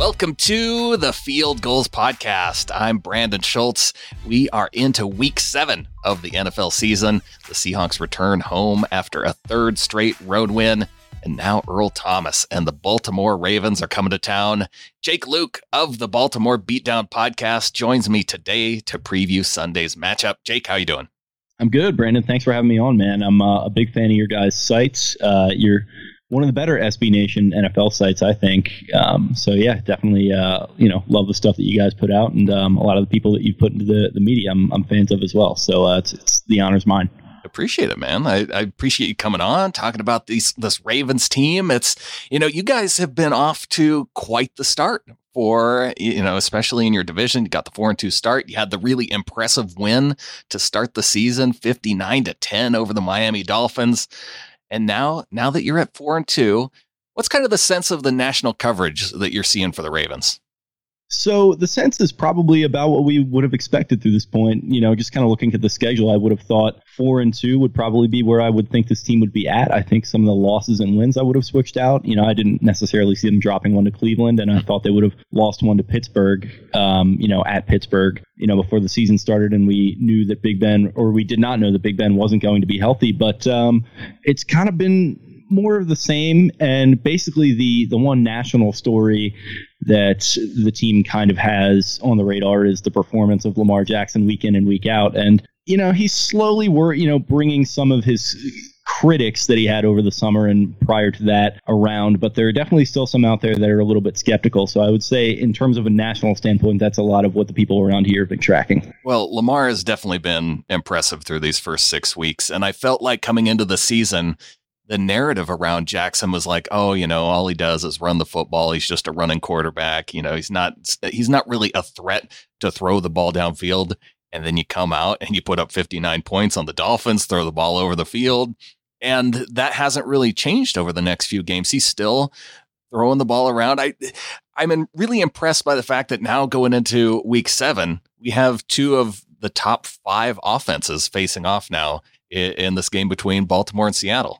Welcome to the Field Gulls Podcast. I'm Brandon Schultz. We are into week seven of the NFL season. The Seahawks return home after a third straight road win. And now Earl Thomas and the Baltimore Ravens are coming to town. Jake Louque of the Baltimore Beatdown Podcast joins me today to preview Sunday's matchup. Jake, how you doing? I'm good, Brandon. Thanks for having me on, man. I'm uh, a big fan of your guys' sites. Uh, you're one of the better SB Nation NFL sites, I think. Um, so yeah, definitely, uh, you know, love the stuff that you guys put out, and um, a lot of the people that you put into the, the media, I'm, I'm fans of as well. So uh, it's, it's the honor's mine. Appreciate it, man. I, I, appreciate you coming on, talking about these this Ravens team. It's you know, you guys have been off to quite the start for you know, especially in your division. You got the four and two start. You had the really impressive win to start the season, fifty nine to ten over the Miami Dolphins. And now, now that you're at four and two, what's kind of the sense of the national coverage that you're seeing for the Ravens? So the sense is probably about what we would have expected through this point. You know, just kind of looking at the schedule, I would have thought four and two would probably be where I would think this team would be at. I think some of the losses and wins I would have switched out. You know, I didn't necessarily see them dropping one to Cleveland, and I thought they would have lost one to Pittsburgh. Um, you know, at Pittsburgh. You know, before the season started, and we knew that Big Ben, or we did not know that Big Ben wasn't going to be healthy. But um, it's kind of been more of the same and basically the the one national story that the team kind of has on the radar is the performance of Lamar Jackson week in and week out and you know he's slowly were you know bringing some of his critics that he had over the summer and prior to that around, but there are definitely still some out there that are a little bit skeptical. So I would say, in terms of a national standpoint, that's a lot of what the people around here have been tracking. Well, Lamar has definitely been impressive through these first six weeks. And I felt like coming into the season, the narrative around Jackson was like, oh, you know, all he does is run the football. He's just a running quarterback. You know, he's not he's not really a threat to throw the ball downfield. And then you come out and you put up 59 points on the Dolphins, throw the ball over the field. And that hasn't really changed over the next few games. He's still throwing the ball around. I I'm really impressed by the fact that now going into week seven, we have two of the top five offenses facing off now in, in this game between Baltimore and Seattle.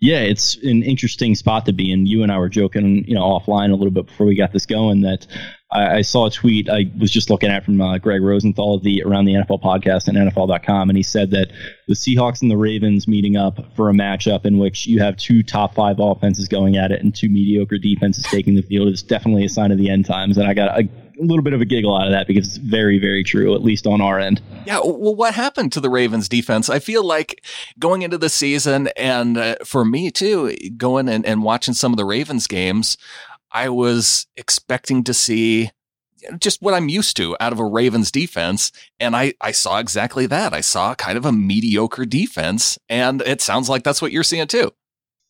Yeah, it's an interesting spot to be in. You and I were joking, you know, offline a little bit before we got this going that I, I saw a tweet I was just looking at from uh, Greg Rosenthal of the Around the NFL podcast and NFL.com, and he said that the Seahawks and the Ravens meeting up for a matchup in which you have two top five offenses going at it and two mediocre defenses taking the field is definitely a sign of the end times. And I got a a little bit of a giggle out of that because it's very, very true, at least on our end. Yeah. Well, what happened to the Ravens defense? I feel like going into the season, and uh, for me too, going and, and watching some of the Ravens games, I was expecting to see just what I'm used to out of a Ravens defense. And I, I saw exactly that. I saw kind of a mediocre defense. And it sounds like that's what you're seeing too.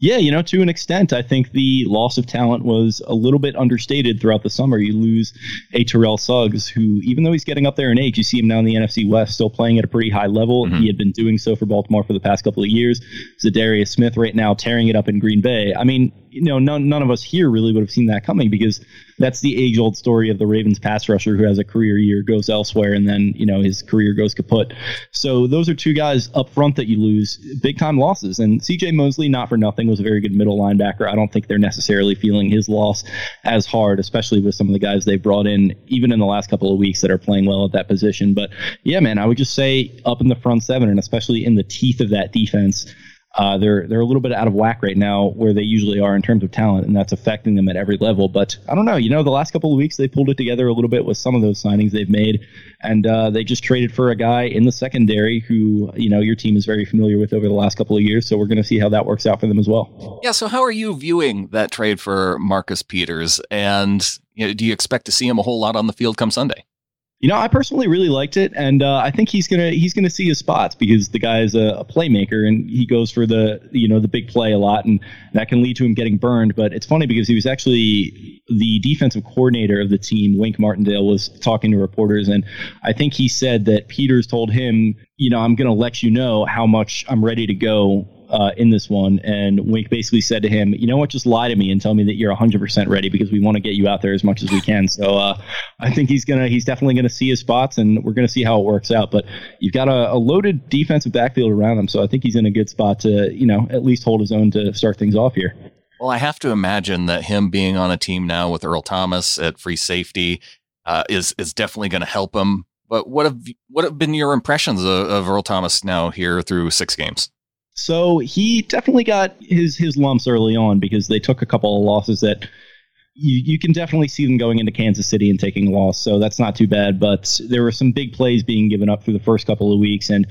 Yeah, you know, to an extent, I think the loss of talent was a little bit understated throughout the summer. You lose a Terrell Suggs, who, even though he's getting up there in age, you see him now in the NFC West, still playing at a pretty high level. Mm-hmm. He had been doing so for Baltimore for the past couple of years. Za'Darius Smith right now tearing it up in Green Bay. I mean, you know, none, none of us here really would have seen that coming because that's the age old story of the Ravens pass rusher who has a career year, goes elsewhere, and then, you know, his career goes kaput. So those are two guys up front that you lose, big time losses. And CJ Mosley, not for nothing, was a very good middle linebacker. I don't think they're necessarily feeling his loss as hard, especially with some of the guys they've brought in, even in the last couple of weeks that are playing well at that position. But yeah, man, I would just say up in the front seven and especially in the teeth of that defense uh, they're they're a little bit out of whack right now where they usually are in terms of talent, and that's affecting them at every level. But I don't know. You know, the last couple of weeks they pulled it together a little bit with some of those signings they've made, and uh, they just traded for a guy in the secondary who you know your team is very familiar with over the last couple of years. So we're going to see how that works out for them as well. Yeah. So how are you viewing that trade for Marcus Peters, and you know, do you expect to see him a whole lot on the field come Sunday? You know, I personally really liked it, and uh, I think he's gonna he's gonna see his spots because the guy is a, a, playmaker and he goes for the you know the big play a lot, and that can lead to him getting burned. But it's funny because he was actually the defensive coordinator of the team. Wink Martindale was talking to reporters, and I think he said that Peters told him, you know, I'm gonna let you know how much I'm ready to go uh, in this one, and Wink basically said to him, "You know what? Just lie to me and tell me that you're 100% ready because we want to get you out there as much as we can." So uh, I think he's gonna he's definitely gonna see his spots, and we're gonna see how it works out. But you've got a, a loaded defensive backfield around him, so I think he's in a good spot to you know at least hold his own to start things off here. Well, I have to imagine that him being on a team now with Earl Thomas at free safety uh, is is definitely going to help him. But what have what have been your impressions of, of Earl Thomas now here through six games? So he definitely got his his lumps early on because they took a couple of losses that you, you can definitely see them going into Kansas City and taking a loss. So that's not too bad. But there were some big plays being given up through the first couple of weeks, and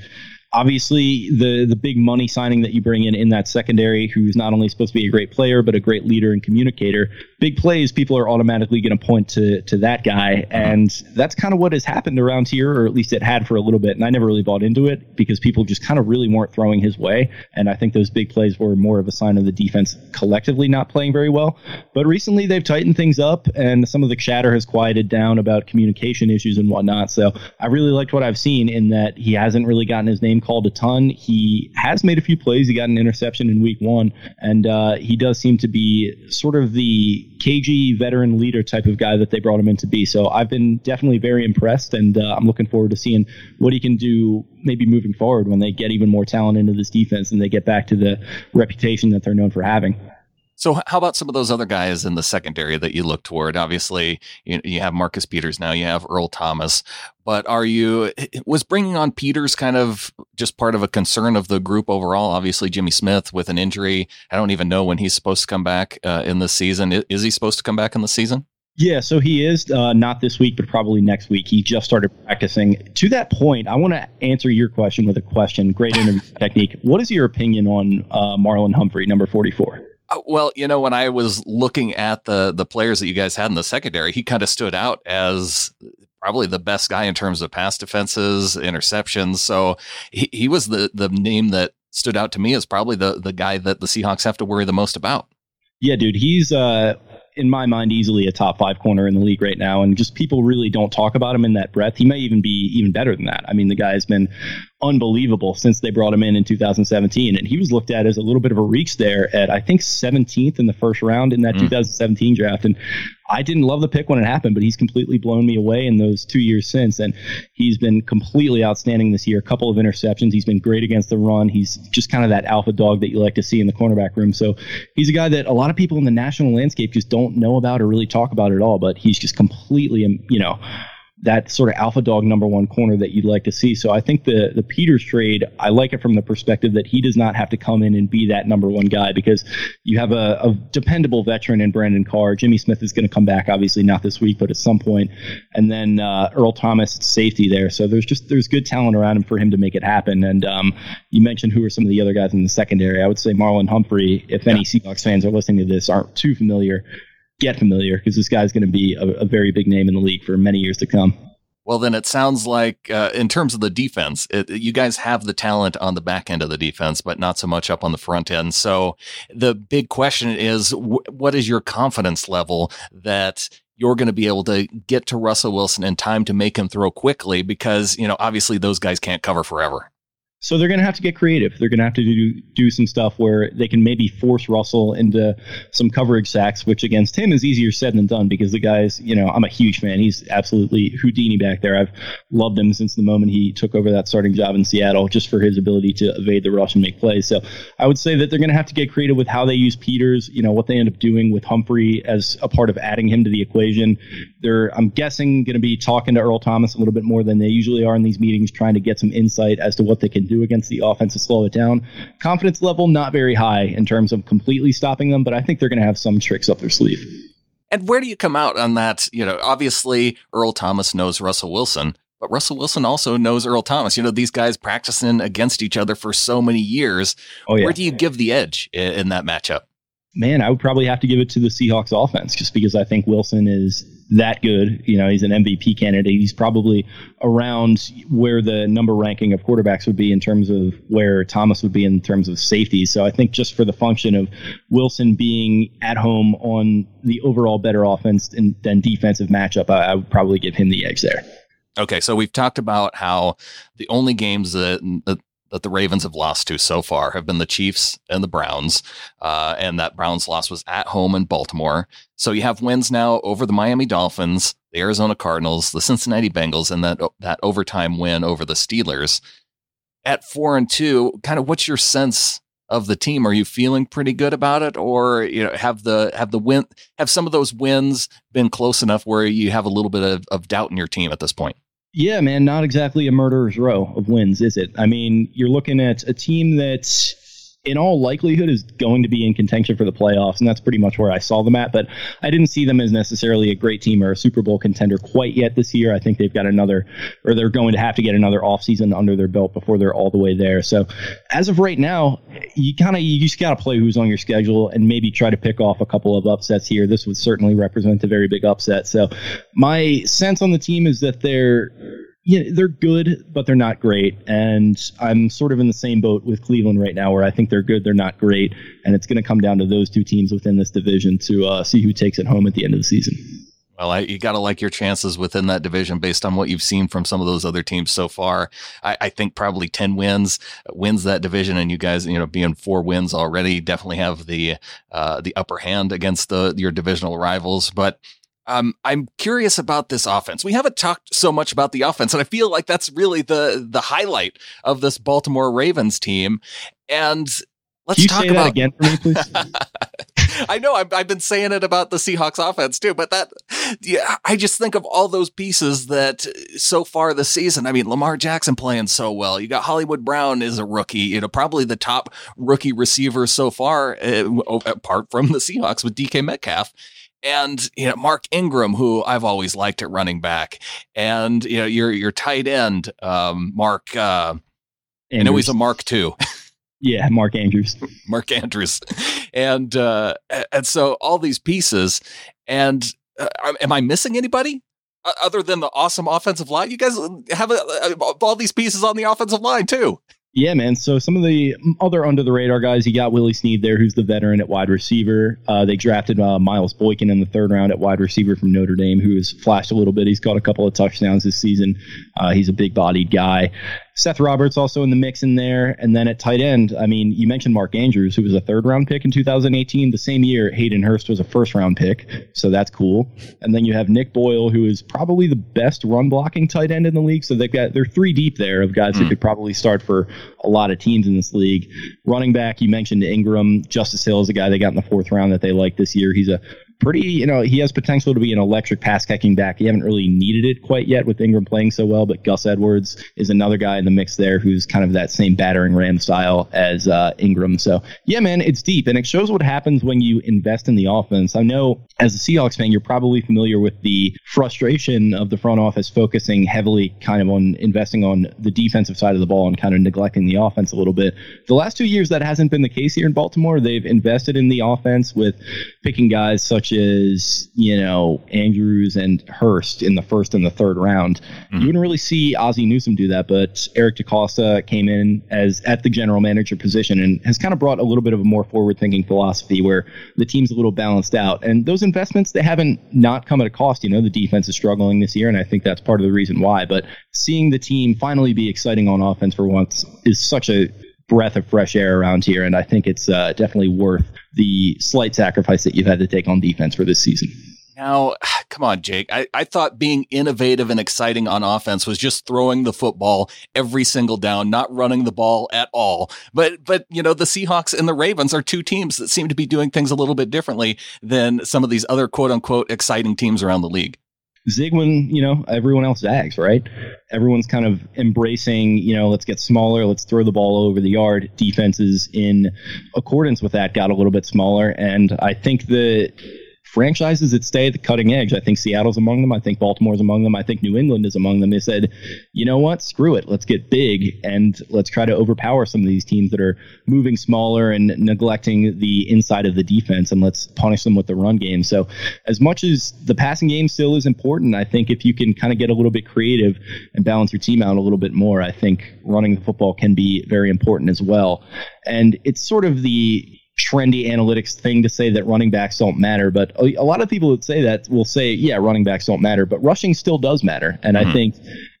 obviously the the big money signing that you bring in in that secondary who's not only supposed to be a great player but a great leader and communicator big plays people are automatically going to point to to that guy. And that's kind of what has happened around here or at least it had for a little bit and I never really bought into it because people just kind of really weren't throwing his way. And I think those big plays were more of a sign of the defense collectively not playing very well. But recently they've tightened things up and some of the chatter has quieted down about communication issues and whatnot. So I really liked what I've seen in that he hasn't really gotten his name called a ton. He has made a few plays. He got an interception in week one, and uh, he does seem to be sort of the cagey veteran leader type of guy that they brought him in to be. So I've been definitely very impressed, and uh, I'm looking forward to seeing what he can do maybe moving forward when they get even more talent into this defense and they get back to the reputation that they're known for having. So, how about some of those other guys in the secondary that you look toward? Obviously, you, you have Marcus Peters now, you have Earl Thomas, but are you was bringing on Peters kind of just part of a concern of the group overall? Obviously, Jimmy Smith with an injury. I don't even know when he's supposed to come back uh, in the season. Is he supposed to come back in the season? Yeah, so he is uh, not this week, but probably next week. He just started practicing. To that point, I want to answer your question with a question. Great interview technique. What is your opinion on uh, Marlon Humphrey, number forty-four? Uh, well, you know, when I was looking at the the players that you guys had in the secondary, he kind of stood out as probably the best guy in terms of pass defenses, interceptions. So he, he was the the name that stood out to me as probably the the guy that the Seahawks have to worry the most about. Yeah, dude, he's uh in my mind easily a top five corner in the league right now and just people really don't talk about him in that breath he may even be even better than that i mean the guy has been unbelievable since they brought him in in 2017. And he was looked at as a little bit of a reach there at, I think, 17th in the first round in that mm. 2017 draft. And I didn't love the pick when it happened, but he's completely blown me away in those two years since. And he's been completely outstanding this year. A couple of interceptions. He's been great against the run. He's just kind of that alpha dog that you like to see in the cornerback room. So he's a guy that a lot of people in the national landscape just don't know about or really talk about at all, but he's just completely, you know, that sort of alpha dog number one corner that you'd like to see. So I think the the Peters trade, I like it from the perspective that he does not have to come in and be that number one guy because you have a, a dependable veteran in Brandon Carr. Jimmy Smith is going to come back, obviously not this week, but at some point, and then uh, Earl Thomas safety there. So there's just there's good talent around him for him to make it happen. And um, you mentioned who are some of the other guys in the secondary. I would say Marlon Humphrey. If any Seahawks fans are listening to this aren't too familiar get familiar because this guy's going to be a, a, very big name in the league for many years to come. Well, then it sounds like, uh, in terms of the defense, it, you guys have the talent on the back end of the defense, but not so much up on the front end. So the big question is, what is your confidence level that you're going to be able to get to Russell Wilson in time to make him throw quickly? Because, you know, obviously those guys can't cover forever. So they're going to have to get creative. They're going to have to do do some stuff where they can maybe force Russell into some coverage sacks, which against him is easier said than done because the guy's, you know, I'm a huge fan. He's absolutely Houdini back there. I've loved him since the moment he took over that starting job in Seattle, just for his ability to evade the rush and make plays. So I would say that they're going to have to get creative with how they use Peters. You know what they end up doing with Humphrey as a part of adding him to the equation. They're, I'm guessing, going to be talking to Earl Thomas a little bit more than they usually are in these meetings, trying to get some insight as to what they can do against the offense to slow it down. Confidence level not very high in terms of completely stopping them, but I think they're going to have some tricks up their sleeve. And where do you come out on that? You know, obviously Earl Thomas knows Russell Wilson, but Russell Wilson also knows Earl Thomas. You know, these guys practicing against each other for so many years. Oh, yeah. Where do you give the edge in, in that matchup? Man, I would probably have to give it to the Seahawks offense just because I think Wilson is that good. You know, he's an MVP candidate. He's probably around where the number ranking of quarterbacks would be in terms of where Thomas would be in terms of safety. So I think just for the function of Wilson being at home on the overall better offense and, than defensive matchup, I, I would probably give him the edge there. Okay, so we've talked about how the only games that, that that the Ravens have lost to so far have been the Chiefs and the Browns. Uh, and that Browns loss was at home in Baltimore. So you have wins now over the Miami Dolphins, the Arizona Cardinals, the Cincinnati Bengals, and that that overtime win over the Steelers. At four and two, kind of what's your sense of the team. Are you feeling pretty good about it, or you know have the have the win have some of those wins been close enough where you have a little bit of, of doubt in your team at this point? Yeah, man, not exactly a murderer's row of wins, is it? I mean, you're looking at a team that's in all likelihood is going to be in contention for the playoffs, and that's pretty much where I saw them at. But I didn't see them as necessarily a great team or a Super Bowl contender quite yet this year. I think they've got another, or they're going to have to get another offseason under their belt before they're all the way there. So as of right now, you kind of you just got to play who's on your schedule and maybe try to pick off a couple of upsets here. This would certainly represent a very big upset. So my sense on the team is that they're yeah, they're good, but they're not great. And I'm sort of in the same boat with Cleveland right now, where I think they're good, they're not great, and it's going to come down to those two teams within this division to uh, see who takes it home at the end of the season. Well, I, you got to like your chances within that division based on what you've seen from some of those other teams so far. I, I, think probably 10 wins wins that division. And you guys, you know, being four wins already definitely have the, uh, the upper hand against the, your divisional rivals. But um, I'm curious about this offense. We haven't talked so much about the offense, and I feel like that's really the the highlight of this Baltimore Ravens team. And let's talk about it again for me, please. I know I've, I've, been saying it about the Seahawks offense too, but that, yeah, I just think of all those pieces that so far this season. I mean, Lamar Jackson playing so well. You got Hollywood Brown is a rookie, you know, probably the top rookie receiver so far, uh, apart from the Seahawks with DK Metcalf and you know Mark Ingram, who I've always liked at running back, and you know your your tight end, um, Mark. Uh, I know he's a Mark too. yeah, Mark Andrews. Mark Andrews, and uh, and so all these pieces, and uh, am I missing anybody? Other than the awesome offensive line, you guys have uh, all these pieces on the offensive line too. Yeah, man. So some of the other under the radar guys, you got Willie Snead there, who's the veteran at wide receiver. Uh, they drafted uh, Miles Boykin in the third round at wide receiver from Notre Dame, who has flashed a little bit. He's got a couple of touchdowns this season. Uh, he's a big bodied guy. Seth Roberts also in the mix in there. And then at tight end, I mean, you mentioned Mark Andrews, who was a third round pick in 2018. The same year, Hayden Hurst was a first round pick. So that's cool. And then you have Nick Boyle, who is probably the best run blocking tight end in the league. So they've got, they're three deep there of guys mm. who could probably start for a lot of teams in this league. Running back, you mentioned Ingram. Justice Hill is a guy they got in the fourth round that they like this year. He's a pretty, you know, he has potential to be an electric pass catching back. He haven't really needed it quite yet with Ingram playing so well, but Gus Edwards is another guy in the mix there who's kind of that same battering ram style as uh, Ingram. So yeah, man, it's deep and it shows what happens when you invest in the offense. I know as a Seahawks fan, you're probably familiar with the frustration of the front office focusing heavily kind of on investing on the defensive side of the ball and kind of neglecting the offense a little bit. The last two years, that hasn't been the case here in Baltimore. They've invested in the offense with picking guys such as, you know, Andrews and Hurst in the first and the third round. Mm-hmm. You wouldn't really see Ozzie Newsome do that, but Eric DeCosta came in as at the general manager position and has kind of brought a little bit of a more forward thinking philosophy where the team's a little balanced out. And those investments, they haven't not come at a cost. You know, the defense is struggling this year, and I think that's part of the reason why. But seeing the team finally be exciting on offense for once is such a breath of fresh air around here, and I think it's uh, definitely worth the slight sacrifice that you've had to take on defense for this season. Now, come on, Jake. I, I thought being innovative and exciting on offense was just throwing the football every single down, not running the ball at all. But, but, you know, the Seahawks and the Ravens are two teams that seem to be doing things a little bit differently than some of these other quote unquote exciting teams around the league zig when you know everyone else zags, right? Everyone's kind of embracing, you know, let's get smaller, let's throw the ball over the yard. Defenses in accordance with that got a little bit smaller, and I think the franchises that stay at the cutting edge. I think Seattle's among them. I think Baltimore's among them. I think New England is among them. They said, you know what? Screw it. Let's get big and let's try to overpower some of these teams that are moving smaller and neglecting the inside of the defense and let's punish them with the run game. So, as much as the passing game still is important, I think if you can kind of get a little bit creative and balance your team out a little bit more, I think running the football can be very important as well. And it's sort of the trendy analytics thing to say that running backs don't matter, but a, lot of people that say that will say, yeah, running backs don't matter, but rushing still does matter. And mm-hmm. I think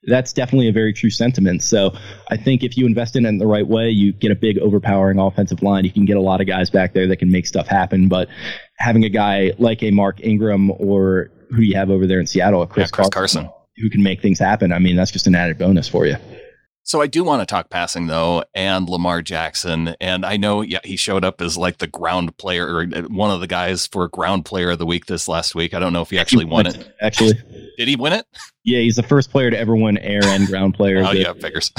that's definitely a very true sentiment. So I think if you invest in it in the right way, you get a big overpowering offensive line. You can get a lot of guys back there that can make stuff happen. But having a guy like a Mark Ingram or who do you have over there in Seattle, a Chris, yeah, Chris Carson, Carson, who can make things happen, I mean, that's just an added bonus for you. So I do want to talk passing though, and Lamar Jackson. And I know, yeah, he showed up as like the ground player or uh, one of the guys for ground player of the week this last week. I don't know if he actually won it. Actually, did he win it? Yeah, he's the first player to ever win air and ground player. oh yeah, figures.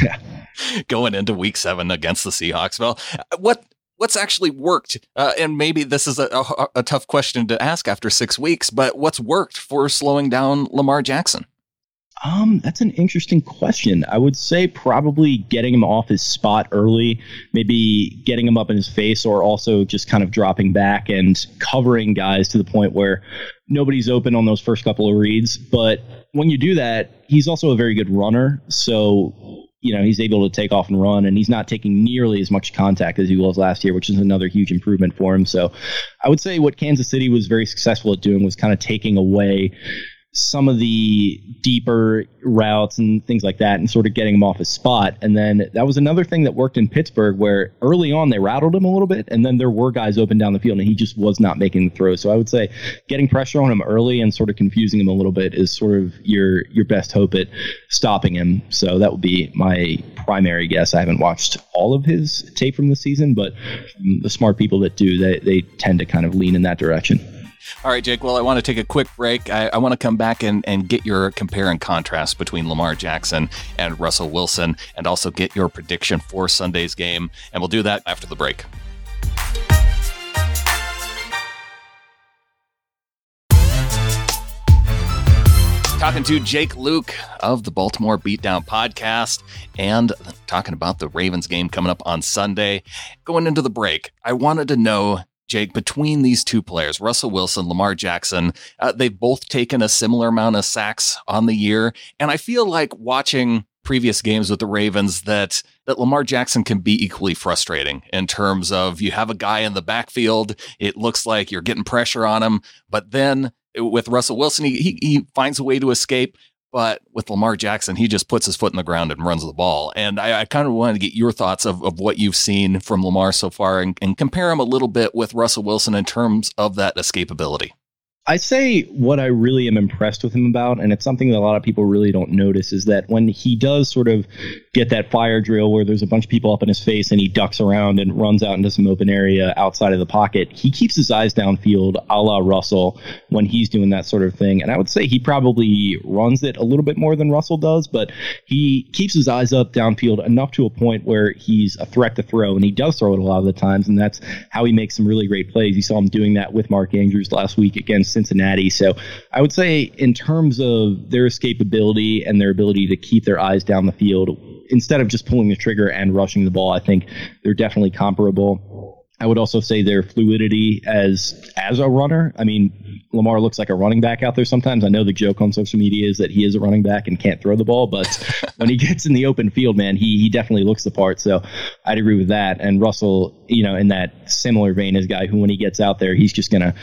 yeah. Going into week seven against the Seahawks. Well, what what's actually worked? Uh, and maybe this is a, a, a tough question to ask after six weeks, but what's worked for slowing down Lamar Jackson? Um, that's an interesting question. I would say probably getting him off his spot early, maybe getting him up in his face, or also just kind of dropping back and covering guys to the point where nobody's open on those first couple of reads. But when you do that, he's also a very good runner. So, you know, he's able to take off and run, and he's not taking nearly as much contact as he was last year, which is another huge improvement for him. So I would say what Kansas City was very successful at doing was kind of taking away some of the deeper routes and things like that and sort of getting him off his spot. And then that was another thing that worked in Pittsburgh where early on they rattled him a little bit and then there were guys open down the field and he just was not making the throws. So I would say getting pressure on him early and sort of confusing him a little bit is sort of your your best hope at stopping him. So that would be my primary guess. I haven't watched all of his tape from the season, but the smart people that do, they, they tend to kind of lean in that direction. All right, Jake. Well, I want to take a quick break. I, I want to come back and, and get your compare and contrast between Lamar Jackson and Russell Wilson, and also get your prediction for Sunday's game. And we'll do that after the break. talking to Jake Louque of the Baltimore Beatdown podcast and talking about the Ravens game coming up on Sunday. Going into the break, I wanted to know Jake, between these two players, Russell Wilson, Lamar Jackson, uh, they've both taken a similar amount of sacks on the year. And I feel like watching previous games with the Ravens that that Lamar Jackson can be equally frustrating in terms of you have a guy in the backfield, it looks like you're getting pressure on him, but then with Russell Wilson, he, he, he finds a way to escape. But with Lamar Jackson, he just puts his foot in the ground and runs the ball. And I, I kind of wanted to get your thoughts of, of what you've seen from Lamar so far and, and compare him a little bit with Russell Wilson in terms of that escapability. I say what I really am impressed with him about, and it's something that a lot of people really don't notice, is that when he does sort of get that fire drill where there's a bunch of people up in his face and he ducks around and runs out into some open area outside of the pocket, he keeps his eyes downfield a la Russell when he's doing that sort of thing. And I would say he probably runs it a little bit more than Russell does, but he keeps his eyes up downfield enough to a point where he's a threat to throw, and he does throw it a lot of the times, and that's how he makes some really great plays. You saw him doing that with Mark Andrews last week against Cincinnati. So I would say, in terms of their escapability and their ability to keep their eyes down the field, instead of just pulling the trigger and rushing the ball, I think they're definitely comparable. I would also say their fluidity as as a runner. I mean, Lamar looks like a running back out there sometimes. I know the joke on social media is that he is a running back and can't throw the ball, but when he gets in the open field, man, he he definitely looks the part. So I'd agree with that. And Russell, you know, in that similar vein as guy who when he gets out there, he's just gonna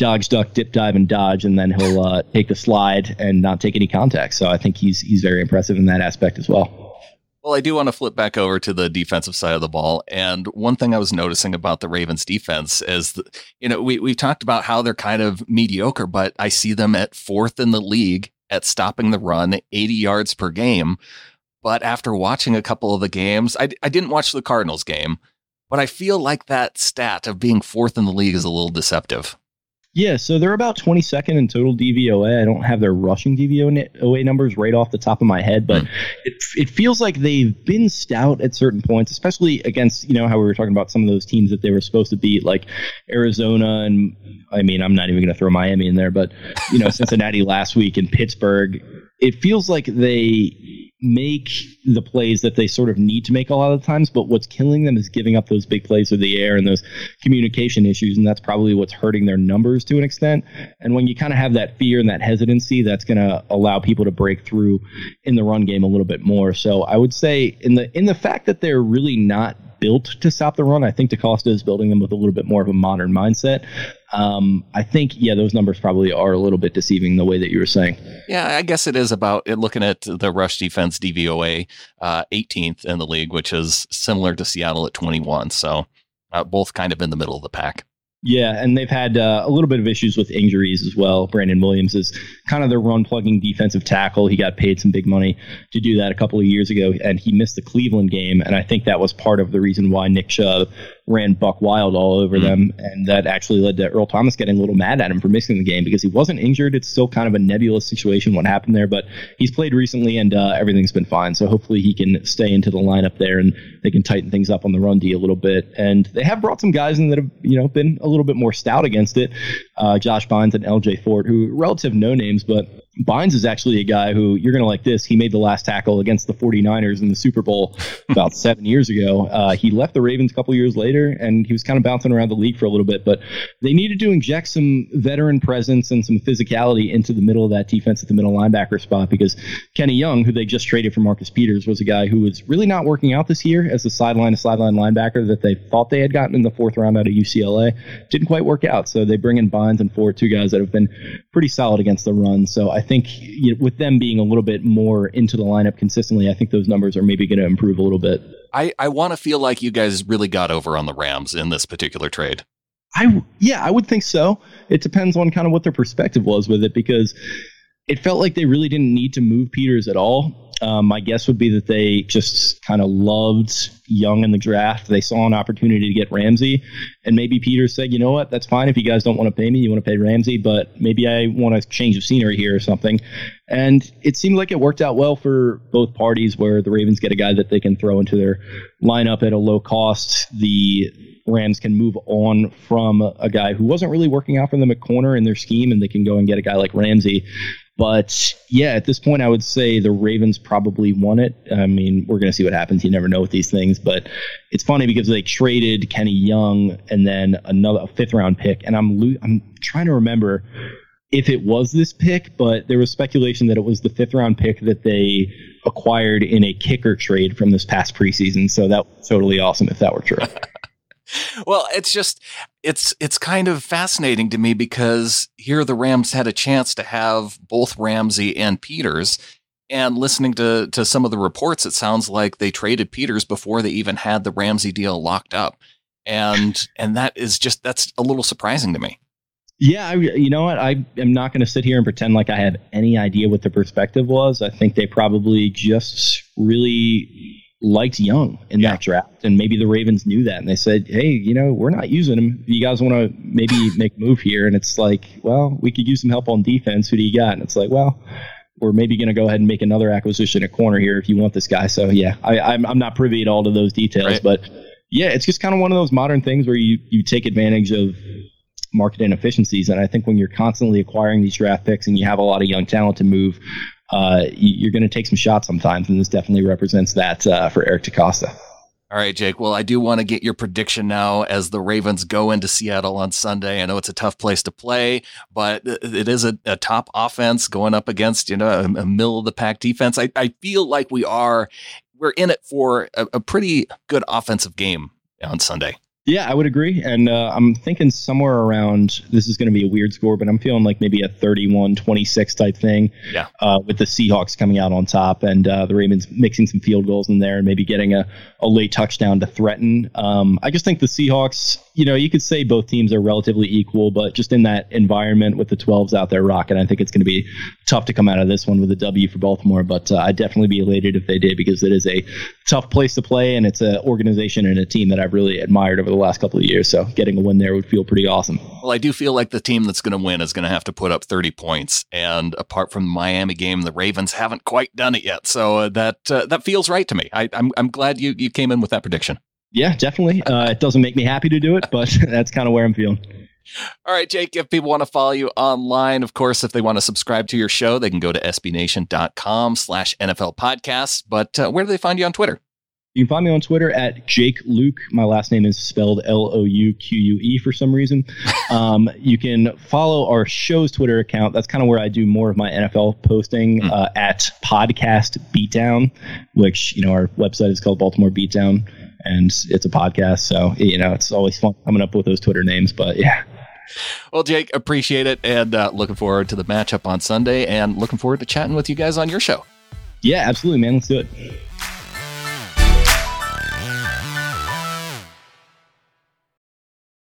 dodge, duck, dip, dive, and dodge, and then he'll uh, take the slide and not take any contact. So I think he's he's very impressive in that aspect as well. Well, I do want to flip back over to the defensive side of the ball. And one thing I was noticing about the Ravens defense is, you know, we, we've talked about how they're kind of mediocre, but I see them at fourth in the league at stopping the run, 80 yards per game. But after watching a couple of the games, I, I didn't watch the Cardinals game, but I feel like that stat of being fourth in the league is a little deceptive. Yeah, so they're about 22nd in total DVOA. I don't have their rushing DVOA numbers right off the top of my head, but mm. it, it feels like they've been stout at certain points, especially against, you know, how we were talking about some of those teams that they were supposed to beat, like Arizona. And I mean, I'm not even going to throw Miami in there, but, you know, Cincinnati last week and Pittsburgh. It feels like they make the plays that they sort of need to make a lot of times, but what's killing them is giving up those big plays of the air and those communication issues, and that's probably what's hurting their numbers to an extent. And when you kind of have that fear and that hesitancy, that's going to allow people to break through in the run game a little bit more. So I would say in the in the fact that they're really not built to stop the run. I think DeCosta is building them with a little bit more of a modern mindset. Um, I think, yeah, those numbers probably are a little bit deceiving the way that you were saying. Yeah, I guess it is about looking at the rush defense DVOA, uh, 18th in the league, which is similar to Seattle at 21. So uh, both kind of in the middle of the pack. Yeah, and they've had uh, a little bit of issues with injuries as well. Brandon Williams is kind of their run plugging defensive tackle. He got paid some big money to do that a couple of years ago, and he missed the Cleveland game. And I think that was part of the reason why Nick Chubb ran buck wild all over mm them, and that actually led to Earl Thomas getting a little mad at him for missing the game because he wasn't injured. It's still kind of a nebulous situation what happened there, but he's played recently and uh, everything's been fine. So hopefully he can stay into the lineup there and they can tighten things up on the run D a little bit. And they have brought some guys in that have you know been a little bit more stout against it. Uh, Josh Bynes and L.J. Fort, who relative no names, but Bynes is actually a guy who you're going to like this. He made the last tackle against the 49ers in the Super Bowl about seven years ago. Uh, he left the Ravens a couple years later, and he was kind of bouncing around the league for a little bit. But they needed to inject some veteran presence and some physicality into the middle of that defense at the middle linebacker spot because Kenny Young, who they just traded for Marcus Peters, was a guy who was really not working out this year as a sideline to sideline linebacker that they thought they had gotten in the fourth round out of UCLA. Didn't quite work out. So they bring in Bynes and Fort, two guys that have been pretty solid against the run. So I think you know, with them being a little bit more into the lineup consistently, I think those numbers are maybe going to improve a little bit. I, I want to feel like you guys really got over on the Rams in this particular trade. I yeah, I would think so. It depends on kind of what their perspective was with it because it felt like they really didn't need to move Peters at all. Um, my guess would be that they just kind of loved Young in the draft. They saw an opportunity to get Ramsey, and maybe Peter said, "You know what? That's fine if you guys don't want to pay me. You want to pay Ramsey, but maybe I want a change of scenery here or something." And it seemed like it worked out well for both parties, where the Ravens get a guy that they can throw into their lineup at a low cost. The Rams can move on from a guy who wasn't really working out for them at corner in their scheme, and they can go and get a guy like Ramsey. But yeah, at this point, I would say the Ravens probably won it. I mean, we're going to see what happens. You never know with these things, but it's funny because they traded Kenny Young and then another fifth round pick, and I'm lo- I'm trying to remember if it was this pick, but there was speculation that it was the fifth round pick that they acquired in a kicker trade from this past preseason. So that was totally awesome if that were true. well, it's just it's it's kind of fascinating to me because here the Rams had a chance to have both Ramsey and Peters. And listening to to some of the reports, it sounds like they traded Peters before they even had the Ramsey deal locked up. And and that is just that's a little surprising to me. Yeah, I, you know what? I am not going to sit here and pretend like I have any idea what the perspective was. I think they probably just really liked Young in yeah. that draft, and maybe the Ravens knew that, and they said, "Hey, you know, we're not using him. You guys want to maybe make a move here?" And it's like, well, we could use some help on defense. Who do you got? And it's like, well. We're maybe going to go ahead and make another acquisition at corner here if you want this guy. So yeah, I, I'm I'm not privy to all of those details, right. but yeah, it's just kind of one of those modern things where you you take advantage of market inefficiencies. And I think when you're constantly acquiring these draft picks and you have a lot of young talent to move, uh, you're going to take some shots sometimes, and this definitely represents that uh, for Eric DeCosta. All right, Jake. Well, I do want to get your prediction now as the Ravens go into Seattle on Sunday. I know it's a tough place to play, but it is a, a top offense going up against, you know, a, a middle of the pack defense. I, I feel like we are, we're in it for a, a pretty good offensive game on Sunday. Yeah, I would agree. And uh, I'm thinking somewhere around this is going to be a weird score, but I'm feeling like maybe a 31 26 type thing. Yeah. Uh, with the Seahawks coming out on top and uh, the Ravens mixing some field goals in there and maybe getting a, a late touchdown to threaten. Um, I just think the Seahawks, you know, you could say both teams are relatively equal, but just in that environment with the 12s out there rocking, I think it's going to be tough to come out of this one with a W for Baltimore. But uh, I'd definitely be elated if they did because it is a tough place to play and it's an organization and a team that I've really admired over the last couple of years. So getting a win there would feel pretty awesome. Well, I do feel like the team that's going to win is going to have to put up 30 points. And apart from the Miami game, the Ravens haven't quite done it yet. So uh, that uh, that feels right to me. I, I'm, I'm glad you, you came in with that prediction. Yeah, definitely. Uh, it doesn't make me happy to do it, but that's kind of where I'm feeling. All right, Jake, if people want to follow you online, of course, if they want to subscribe to your show, they can go to sbnation.com slash NFL podcast. But uh, where do they find you on Twitter? You can find me on Twitter at Jake Louque. My last name is spelled L O U Q U E for some reason. Um, you can follow our show's Twitter account. That's kind of where I do more of my NFL posting mm. uh, at Podcast Beatdown, which you know our website is called Baltimore Beatdown, and it's a podcast. So you know it's always fun coming up with those Twitter names. But yeah. Well, Jake, appreciate it, and uh, looking forward to the matchup on Sunday, and looking forward to chatting with you guys on your show. Yeah, absolutely, man. Let's do it.